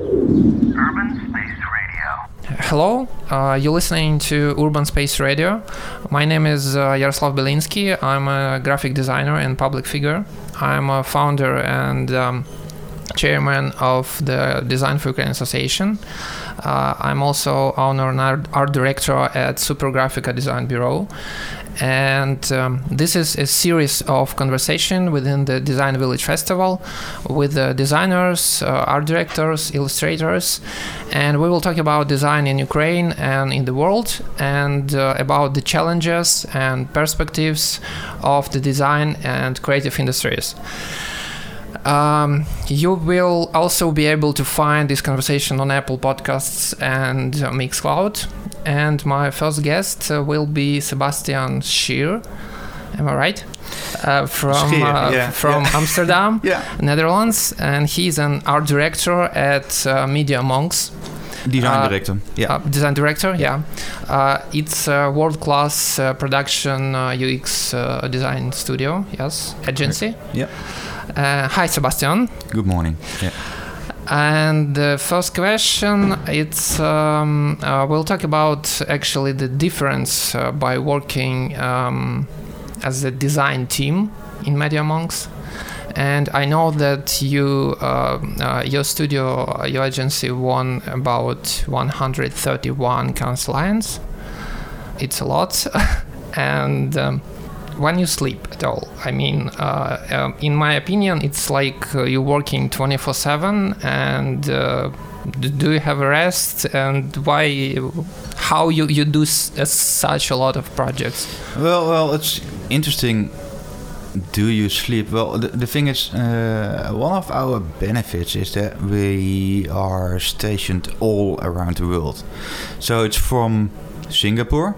Urban Space Radio. Hello, uh, you're listening to Urban Space Radio. My name is uh, Yaroslav Belinsky. I'm a graphic designer and public figure. I'm a founder and um, chairman of the Design for Ukraine Association. Uh, I'm also owner and art, director at Super Supergraphica Design Bureau. And um, this is a series of conversation within the Design Village Festival with designers, uh, art directors, illustrators, and we will talk about design in Ukraine and in the world, and uh, about the challenges and perspectives of the design and creative industries. Um, you will also be able to find this conversation on Apple Podcasts and uh, Mixcloud. And my first guest uh, will be Sebastian Schier. Am I right? Uh, from Schier, uh, yeah, from yeah. Amsterdam, Yeah. Netherlands, and he's an art director at uh, Media Monks. Design Uh, director. Yeah. Uh, design director, yeah. Uh, it's a world-class uh, production uh, UX uh, design studio, yes, agency. Yeah. Uh, hi, Sebastian. Good morning. Yeah. And the first question, it's um, uh, we'll talk about actually the difference uh, by working um, as a design team in Media Monks. And I know that you, uh, uh, your studio, uh, your agency won about 131 Cannes Lions. It's a lot, and um, when you sleep at all. I mean, uh, um, in my opinion, it's like uh, you're working 24 7 and uh, do you have a rest and why, how you, you do s- such a lot of projects? Well, well, it's interesting. Do you sleep? Well, the, the thing is, uh, one of our benefits is that we are stationed all around the world. So it's from Singapore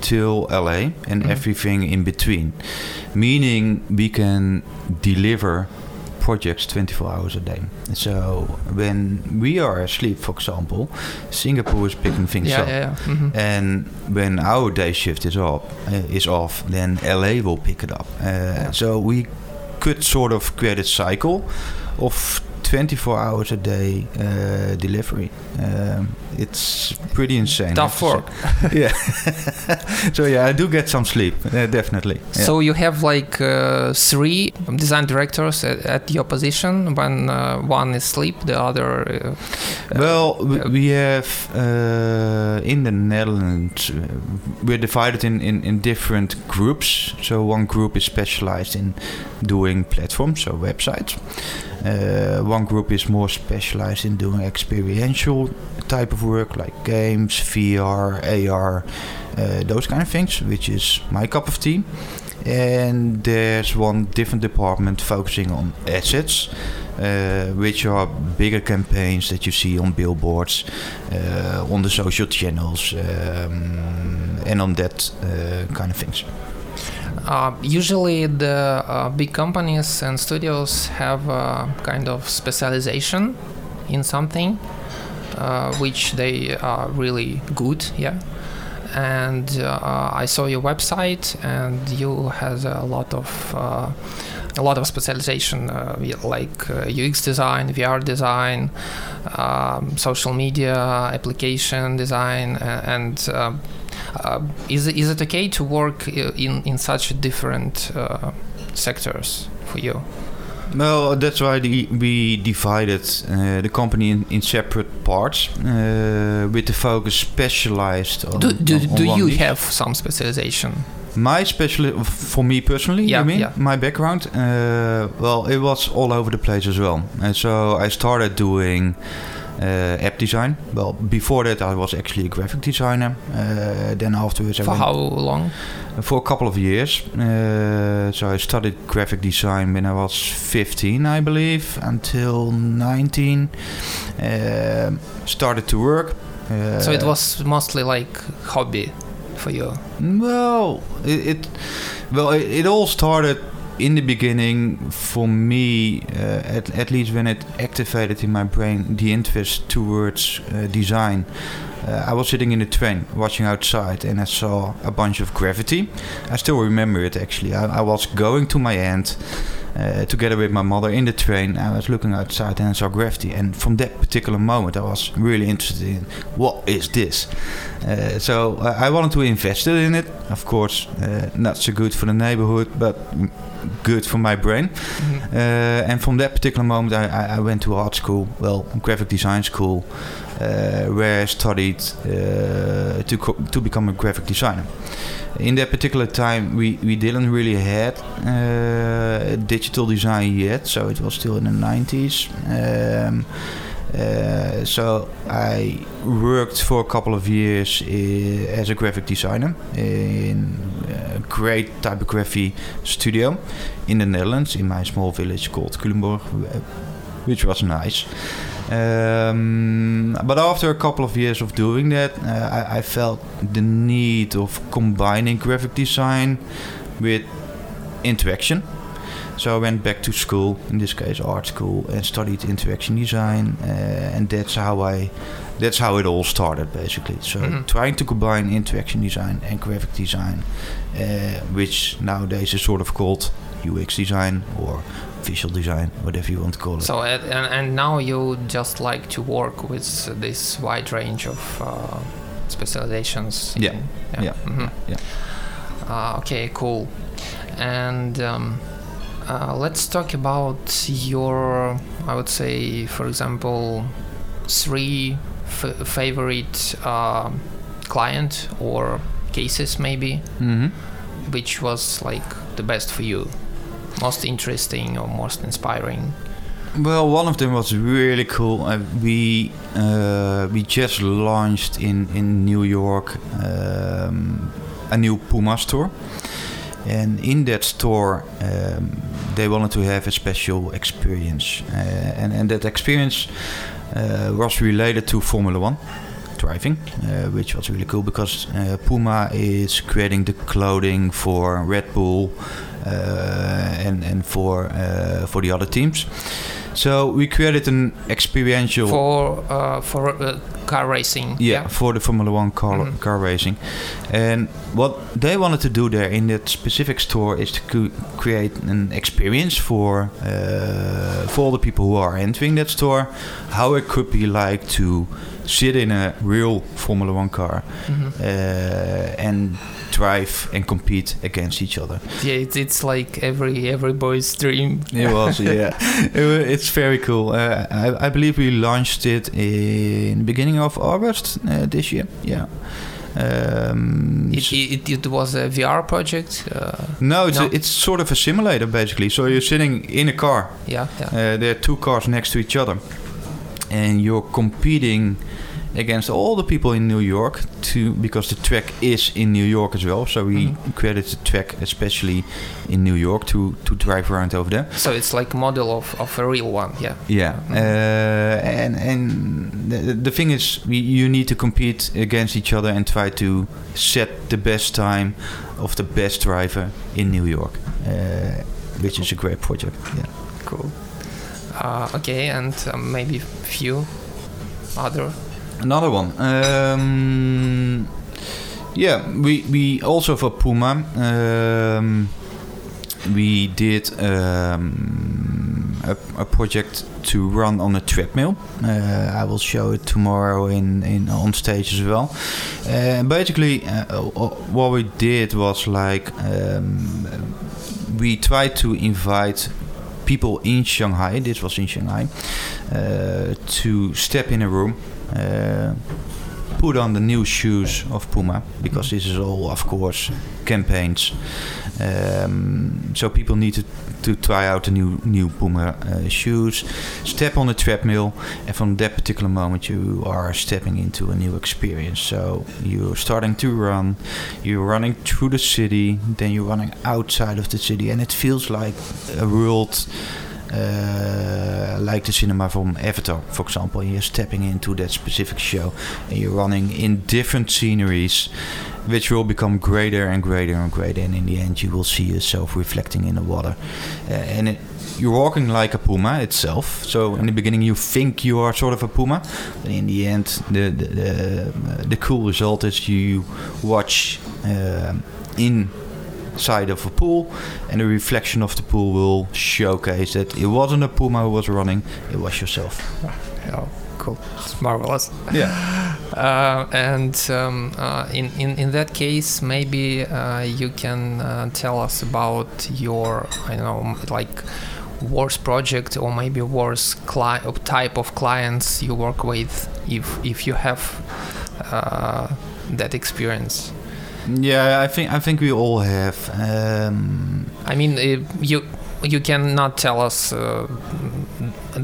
till LA and Mhm. everything in between, meaning we can deliver projects 24 hours a day. So when we are asleep, for example, Singapore is picking things Yeah, up. yeah, yeah. mhm. And when our day shift is off, uh, is off, then LA will pick it up. Uh, So we could sort of create a cycle of 24 hours a day uh, delivery. Um, it's pretty insane. Tough work. yeah. so yeah, I do get some sleep, uh, definitely. Yeah. So you have like uh, three design directors at, at your position. When uh, one is sleep, the other. Uh, uh, Well, we, we have uh, in the Netherlands, we're divided in, in, in different groups. So one group is specialized in doing platforms, so websites. Uh, one group is more specialized in doing experiential type of work, like games, VR, AR, uh, those kind of things, which is my cup of tea. And there's one different department focusing on assets, uh, which are bigger campaigns that you see on billboards, on the social channels, um, and on that kind of things. Uh, usually, the uh, big companies and studios have a kind of specialization in something, uh, which they are really good. Yeah, and uh, I saw your website, and you has a lot of uh, a lot of specialization, uh, like uh, UX design, VR design, um, social media application design, a- and. Uh, uh, is, it- is it okay to work in, in such different uh, sectors for you? Well, that's why the, we divided uh, the company in, in separate parts, uh, with the focus specialized on. Do, do, on- on do you niche. have some specialization? My special for me personally, Yeah, you mean? yeah. My background? Uh, well, it was all over the place as well. And so I started doing uh, app design. Well, before that I was actually a graphic designer. Uh, then afterwards For went how long? for a couple of years. Uh, so I studied graphic design when I was 15, I believe, until 19. Um started to work. So it was mostly like hobby for you. well, it, it well it, it all started in the beginning for me, uh, at, at least when it activated in my brain the interest towards uh, design. Uh, I was sitting in the train watching outside and I saw a bunch of graffiti. I still remember it actually. I, I was going to my aunt uh, together with my mother in the train. I was looking outside and I saw graffiti, and from that particular moment, I was really interested in what is this. Uh, so I wanted to invest in it. Of course, uh, not so good for the neighborhood, but good for my brain. Mhm. Uh, and from that particular moment, I, I, I went to art school, well, graphic design school, uh, where I studied uh, to co- to become a graphic designer. In that particular time, we, we didn't really had uh, digital design yet, so it was still in the 90s. Um, uh, so I worked for a couple of years i- as a graphic designer in a great typography studio in the Netherlands, in my small village called Culemborg, which was nice. Um, but after a couple of years of doing that, uh, I, I felt the need of combining graphic design with interaction. So I went back to school, in this case art school, and studied interaction design, uh, and that's how I, that's how it all started basically. So Mhm. trying to combine interaction design and graphic design, uh, which nowadays is sort of called UX design or visual design, whatever you want to call it. So and, and now you just like to work with this wide range of uh, specializations. Yeah. in- Yeah. mhm. Yeah. Uh, okay, cool. And um, uh, let's talk about your, I would say, for example, three f- favorite uh, client or cases maybe, hmm which was like the best for you, most interesting or most inspiring. Well, one of them was really cool. Uh, we uh, we just launched in in New York um, a new Puma store, and in that store um, they wanted to have a special experience, uh, and and that experience uh, was related to Formula One driving, uh, which was really cool because uh, Puma is creating the clothing for Red Bull uh, and and for uh, for the other teams. So we created an experiential for uh, for uh, car racing. yeah, for the Formula One car, Mhm. car racing. And what they wanted to do there in that specific store is to co- create an experience for uh, for all the people who are entering that store, how it could be like to sit in a real Formula One car Mhm. uh, and drive and compete against each other. Yeah, it's, it's like every every boy's dream. It was, yeah. It it's very cool. Uh, I, I believe we launched it in the beginning of August uh, this year. Yeah. Um, It, it, it was a VR project. Uh, no, it's no. A, it's sort of a simulator basically. So you're sitting in a car. yeah, yeah. Uh, there are two cars next to each other, and you're competing against all the people in New York to because the track is in New York as well. So we Mhm. created the track especially in New York to to drive around over there. So it's like a model of, of a real one. Yeah. Yeah, Mhm. uh, and and the, the thing is, we, you need to compete against each other and try to set the best time of the best driver in New York, uh, which is a great project. Yeah. Cool. Uh, okay, and um, maybe few other. Another one. Um, yeah, we we also for Puma. Um, we did um, a, a project to run on a treadmill. Uh, I will show it tomorrow in, in on stage as well. Uh, basically, uh, what we did was like um, we tried to invite people in Shanghai. This was in Shanghai uh, to step in a room. Uh, put on the new shoes of Puma because this is all, of course, campaigns. Um, so people need to, to try out the new new Puma uh, shoes, step on the treadmill, and from that particular moment you are stepping into a new experience. So you're starting to run, you're running through the city, then you're running outside of the city, and it feels like a world uh, like the cinema from Avatar, for example. You're stepping into that specific show and you're running in different sceneries, which will become greater and greater and greater. And in the end, you will see yourself reflecting in the water. Uh, and it, you're walking like a puma itself. So in the beginning, you think you are sort of a puma, but in the end, the the, the, the cool result is you watch um in side of a pool, and the reflection of the pool will showcase that it wasn't a puma who was running; it was yourself. Oh, cool. It's marvelous. Yeah. Uh, and um, uh, in, in in that case, maybe uh, you can uh, tell us about your I don't know like worst project or maybe worst cli- type of clients you work with if if you have uh, that experience. Yeah, I think I think we all have. Um, I mean, uh, you you cannot tell us uh,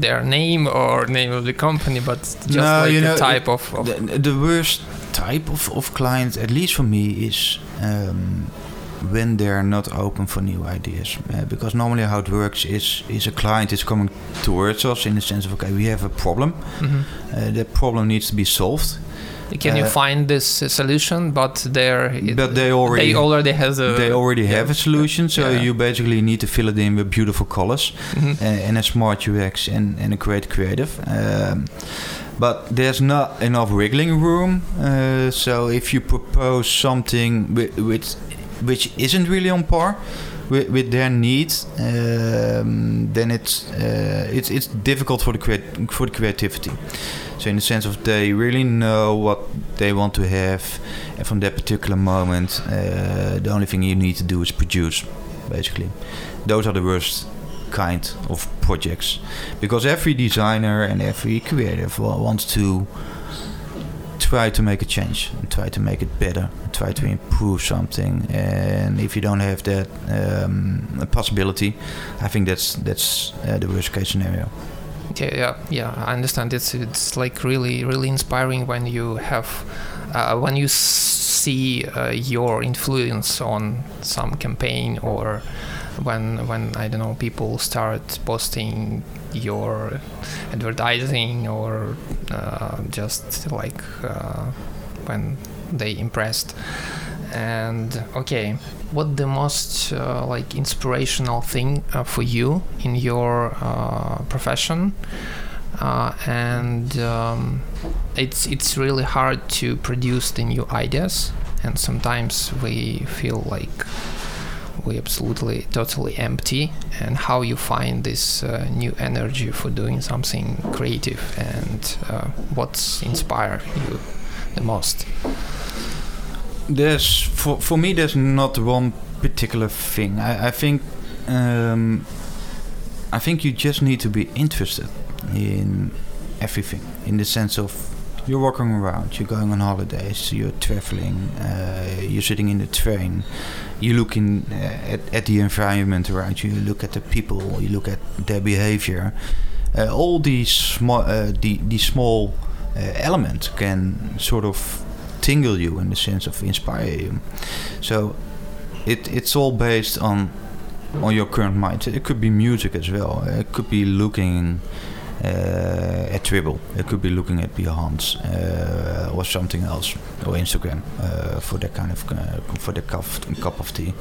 their name or name of the company, but just No, like you the know, type of, of the, the worst type of, of client, at least for me, is um, when they're not open for new ideas. Uh, because normally how it works is is a client is coming towards us in the sense of okay, we have a problem. Mhm. Uh, that problem needs to be solved. Can you Uh, find this solution? But there, it- But they already they already has a they already have a solution, so you basically need to fill it in with beautiful colors. Mhm. uh, and a smart UX and, and a great creative. Um, but there's not enough wriggling room. Uh, so if you propose something which, which isn't really on par with, with their needs, um, then it's, uh, it's it's difficult for the creat- for the creativity. So in the sense of they really know what they want to have, and from that particular moment, uh, the only thing you need to do is produce, basically. Those are the worst kind of projects because every designer and every creative wants to try to make a change and try to make it better try to improve something and if you don't have that um, possibility i think that's that's uh, the worst case scenario Yeah, yeah, yeah. I understand. It's it's like really really inspiring when you have uh, when you see uh, your influence on some campaign or when when I don't know people start posting your advertising or uh, just like uh, when they impressed. And okay what the most uh, like inspirational thing uh, for you in your uh, profession? Uh, and um, it's it's really hard to produce the new ideas and sometimes we feel like we absolutely totally empty and how you find this uh, new energy for doing something creative and uh, what's inspired you the most? There's for, for me there's not one particular thing. I, I think um, i think you just need to be interested in everything in the sense of you're walking around you're going on holidays you're traveling uh, you're sitting in the train you look in uh, at, at the environment around you you look at the people you look at their behavior uh, all these small uh, the, these small elements can sort of tingle you in the sense of inspire you. So it it's all based on on your current mindset. It could be music as well. It could be looking at Dribbble. It could be looking at Behance uh, or something else or Instagram uh, for that kind of uh, for the cup cup of tea.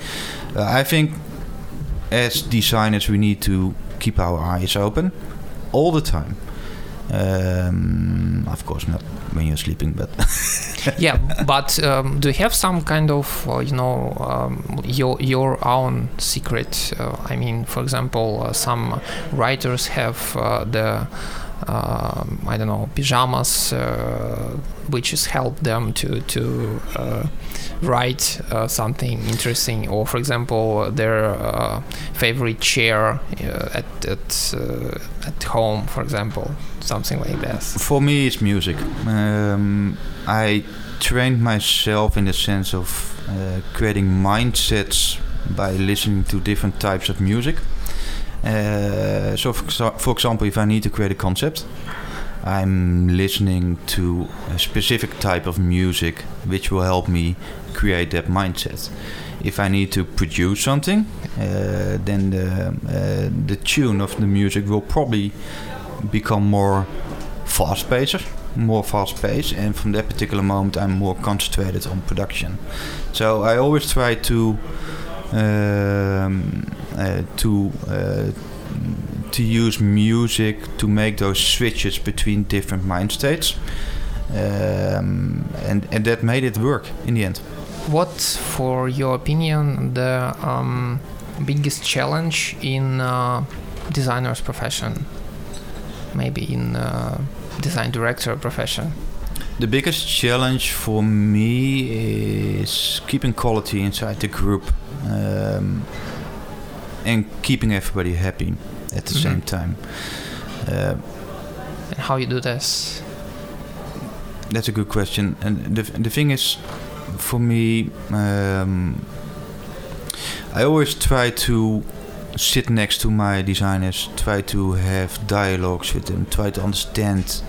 I think as designers we need to keep our eyes open all the time. Um, of course, not when you're sleeping, but yeah but um, do you have some kind of uh, you know um, your your own secret? Uh, i mean for example uh, some writers have uh, the um, I don't know pajamas, uh, which helped them to to uh, write something interesting, or for example their favorite chair at at at home, for example, something like that. For me, it's music. Um, I trained myself in the sense of uh, creating mindsets by listening to different types of music. Uh, so, for, for example, if I need to create a concept, I'm listening to a specific type of music which will help me create that mindset. If I need to produce something, uh, then the, uh, the tune of the music will probably become more fast paced, more fast paced, and from that particular moment, I'm more concentrated on production. So I always try to um, uh, to uh, to use music to make those switches between different mind states, um, and and that made it work in the end. what, for your opinion, the um, biggest challenge in uh, designer's profession? Maybe in uh, design director profession. The biggest challenge for me is keeping quality inside the group um, and keeping everybody happy at the Mhm. same time. Uh, And how you do this? That's a good question. And the the thing is, for me, um, I always try to sit next to my designers, try to have dialogues with them, try to understand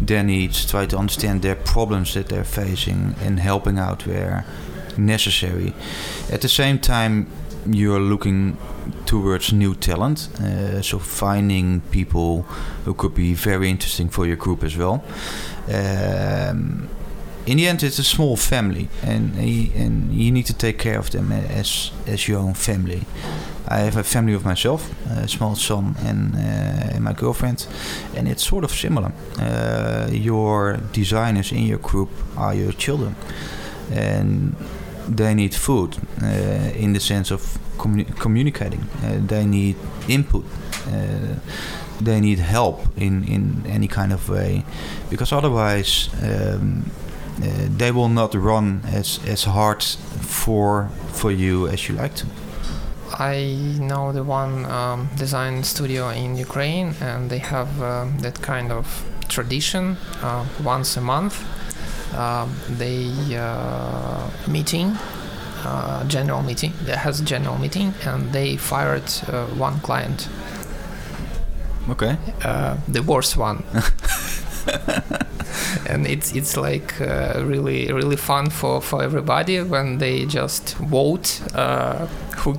their needs, try to understand their problems that they're facing, and helping out where necessary. At the same time, you're looking towards new talent, uh, so finding people who could be very interesting for your group as well. Um, in the end, it's a small family, and y- and you need to take care of them as as your own family. I have a family of myself, a small son and, uh, and my girlfriend, and it's sort of similar. Uh, your designers in your group are your children, and they need food uh, in the sense of communi- communicating. Uh, they need input. Uh, they need help in, in any kind of way, because otherwise um, they will not run as, as hard for for you as you like to. I know the one um, design studio in Ukraine, and they have um, that kind of tradition. Uh, once a month, um, they uh, meeting, uh, general meeting. That has a general meeting, and they fired uh, one client, Okay. uh, the worst one. and it's it's like uh, really really fun for for everybody when they just vote uh, who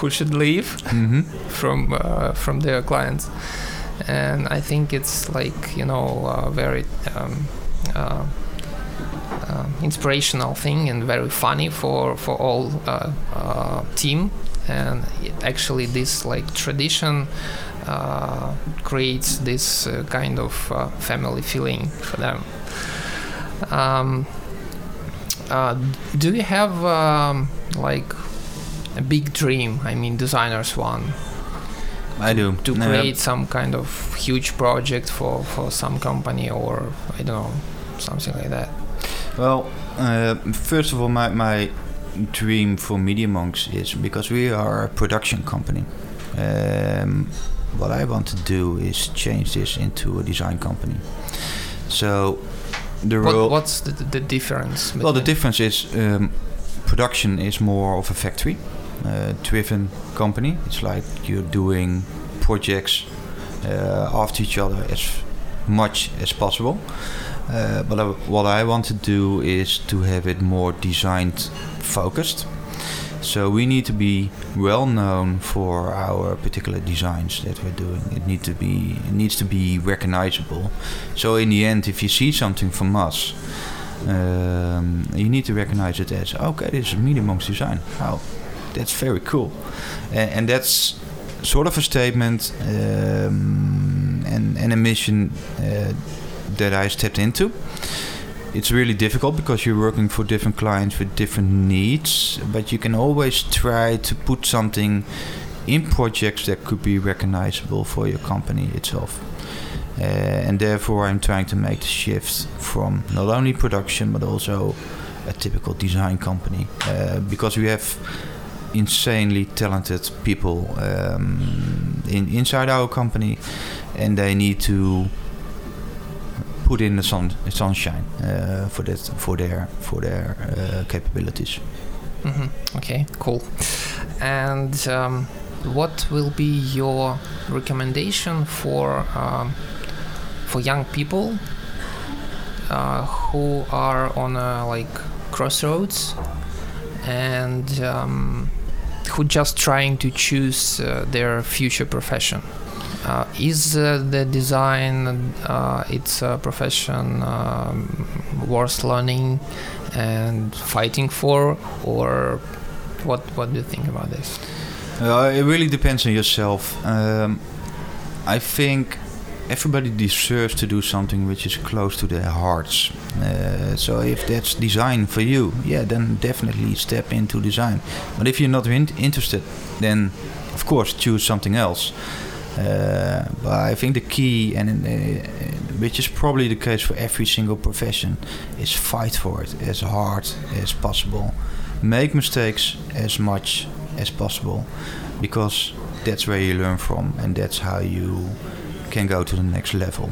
who should leave Mm-hmm. from uh, from their clients and i think it's like you know a very um, uh, uh, inspirational thing and very funny for for all uh, uh, team and it actually this like tradition creates this uh, kind of uh, family feeling for them um, uh, do you have um, like a big dream i mean designers one I do. to Uh, create some kind of huge project for for some company or i don't know something like that Well, uh, first of all, my, my dream for Media Monks is because we are a production company. Um, what I want to do is change this into a design company. So the what, role. what's the, the difference Well, the difference is um, production is more of a factory uh, driven company. It's like you're doing projects uh, after each other as much as possible. Uh, but I, what I want to do is to have it more designed focused. So we need to be well known for our particular designs that we're doing. It need to be it needs to be recognizable. So in the end, if you see something from us, um, you need to recognize it as okay, this is Monks design. Wow, that's very cool, and, and that's sort of a statement um, and, and a mission uh, that I stepped into. It's really difficult because you're working for different clients with different needs, but you can always try to put something in projects that could be recognizable for your company itself. Uh, and therefore, I'm trying to make the shift from not only production but also a typical design company uh, because we have insanely talented people um, in inside our company, and they need to put in the sun the sunshine uh, for that for their for their uh, capabilities. Mhm. Okay, cool. And um, what will be your recommendation for um, for young people uh, who are on a like crossroads and um, who just trying to choose uh, their future profession? Uh, is uh, the design uh, it's a profession um, worth learning and fighting for or what what do you think about this it really depends on yourself. Um, I think everybody deserves to do something which is close to their hearts. Uh, so if that's design for you, yeah, then definitely step into design. But if you're not in- interested, then of course choose something else. Uh, but I think the key, and uh, which is probably the case for every single profession, is fight for it as hard as possible. Make mistakes as much as possible, because that's where you learn from, and that's how you can go to the next level.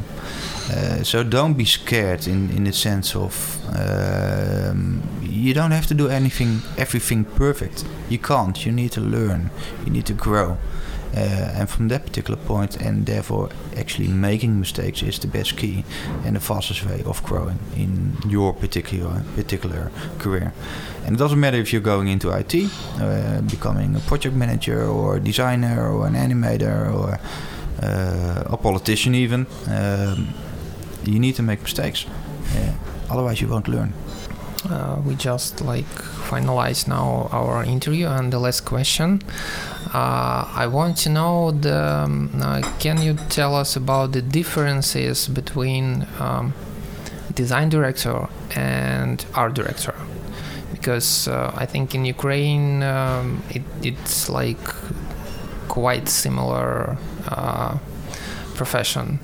Uh, so don't be scared in, in the sense of um, you don't have to do anything everything perfect. You can't. You need to learn. You need to grow. Uh, and from that particular point, and therefore actually making mistakes is the best key and the fastest way of growing in your particular particular career. And it doesn't matter if you're going into IT, uh, becoming a project manager or a designer or an animator or uh, a politician even. Um, you need to make mistakes, uh, otherwise you won't learn. Uh, we just like finalize now our interview and the last question. Uh, i want to know the um, uh, can you tell us about the differences between um, design director and art director? Because uh, i think in ukraine um, it, it's like quite similar uh, profession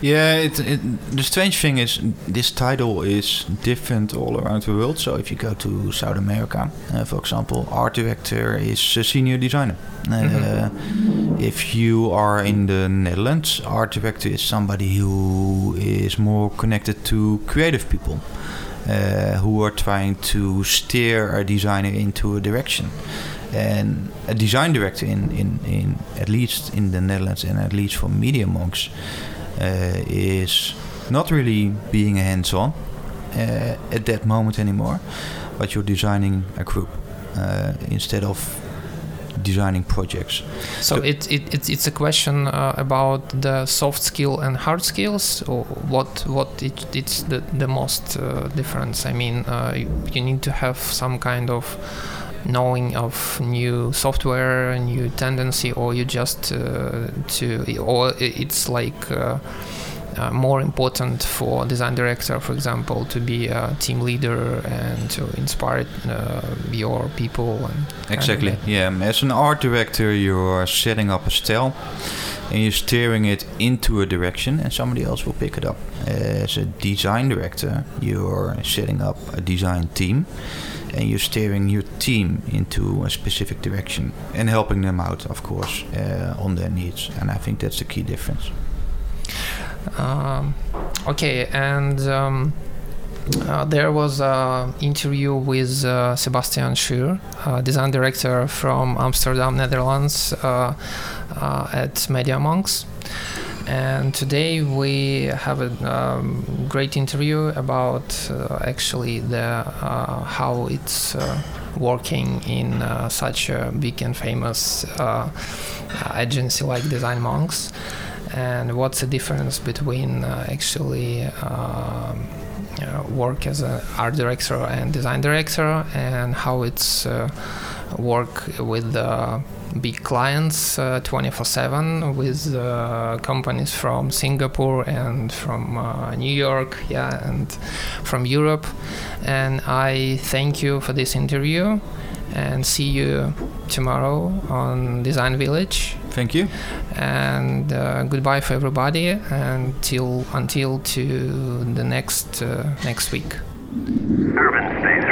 yeah, it, it, the strange thing is this title is different all around the world. So if you go to South America, uh, for example, art director is a senior designer. Uh, mm-hmm. If you are in the Netherlands, art director is somebody who is more connected to creative people. Uh, who are trying to steer a designer into a direction and a design director in, in, in at least in the Netherlands and at least for Media Monks is not really being hands-on uh, at that moment anymore, but you're designing a group uh, instead of designing projects. So, so it, it, it's, it's a question uh, about the soft skill and hard skills, or what what it, it's the the most uh, difference. I mean, uh, you, you, need to have some kind of knowing of new software, new tendency, or you just uh, to, or it's like. Uh, uh, more important for design director, for example, to be a team leader and to inspire uh, your people. exactly. Yeah. As an art director, you are setting up a style and you're steering it into a direction, and somebody else will pick it up. As a design director, you're setting up a design team and you're steering your team into a specific direction and helping them out, of course, uh, on their needs. And I think that's the key difference. Um, okay, and um, uh, there was an interview with uh, Sebastian Schuur, uh, design director from Amsterdam, Netherlands, uh, uh, at Media Monks. And today we have a um, great interview about uh, actually the uh, how it's uh, working in uh, such a big and famous uh, agency like Design Monks, and what's the difference between uh, actually. Um, work as an art director and design director, and how it's work with big clients uh, 24 7 with uh, companies from Singapore and from uh, New York, yeah, and from Europe. And I thank you for this interview and see you tomorrow on Design Village. Thank you. And uh, goodbye for everybody until until to the next uh, next week. Urban Space